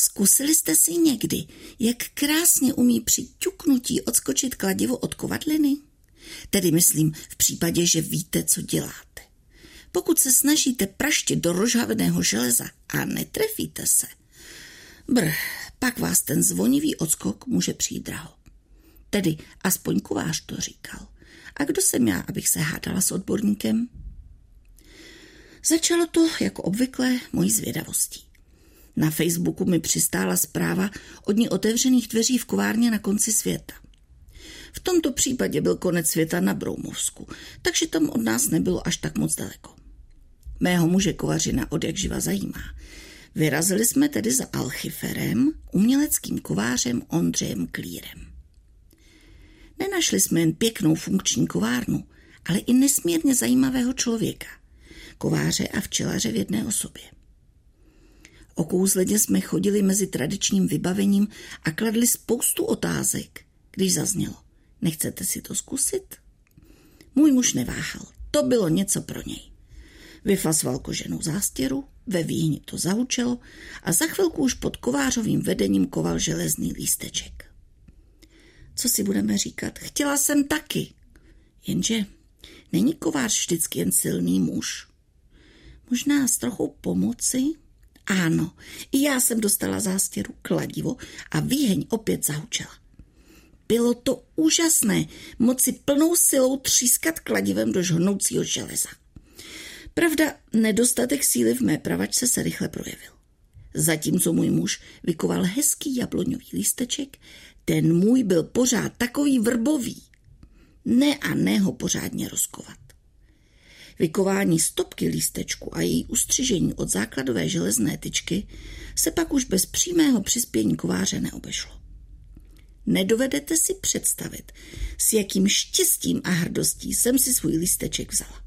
Zkusili jste si někdy, jak krásně umí při ťuknutí odskočit kladivo od kovadliny? Tedy myslím v případě, že víte, co děláte. Pokud se snažíte praštit do rozhaveného železa a netrefíte se, br, pak vás ten zvonivý odskok může přijít draho. Tedy aspoň kovář to říkal. A kdo jsem já, abych se hádala s odborníkem? Začalo to, jako obvykle, mojí zvědavostí. Na Facebooku mi přistála zpráva od ní otevřených dveří v kovárně na konci světa. V tomto případě byl konec světa na Broumovsku, takže tam od nás nebylo až tak moc daleko. Mého muže kovařina od jak živa zajímá. Vyrazili jsme tedy za Alchiferem, uměleckým kovářem Ondřejem Klírem. Nenašli jsme jen pěknou funkční kovárnu, ale i nesmírně zajímavého člověka, kováře a včelaře v jedné osobě. Okouzledě jsme chodili mezi tradičním vybavením a kladli spoustu otázek, když zaznělo. Nechcete si to zkusit? Můj muž neváhal. To bylo něco pro něj. Vyfasval koženou zástěru, ve výhni to zahučelo a za chvilku už pod kovářovým vedením koval železný lísteček. Co si budeme říkat? Chtěla jsem taky. Jenže není kovář vždycky jen silný muž. Možná s trochou pomoci? Ano, i já jsem dostala zástěru kladivo a výheň opět zahučela. Bylo to úžasné moci plnou silou třískat kladivem do žhnoucího železa. Pravda, nedostatek síly v mé pravačce se rychle projevil. Zatímco můj muž vykoval hezký jabloňový lísteček, ten můj byl pořád takový vrbový. Ne a ne ho pořádně rozkovat. Vykování stopky lístečku a její ustřižení od základové železné tyčky se pak už bez přímého přispění kováře neobešlo. Nedovedete si představit, s jakým štěstím a hrdostí jsem si svůj lísteček vzala.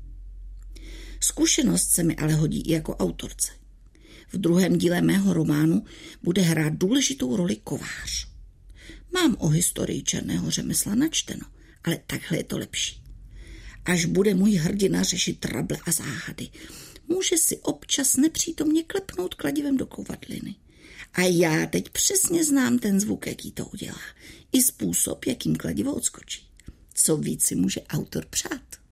Zkušenost se mi ale hodí i jako autorce. V druhém díle mého románu bude hrát důležitou roli kovář. Mám o historii černého řemesla načteno, ale takhle je to lepší. Až bude můj hrdina řešit trable a záhady, může si občas nepřítomně klepnout kladivem do kovadliny. A já teď přesně znám ten zvuk, jaký to udělá. I způsob, jakým kladivo odskočí. Co víc si může autor přát.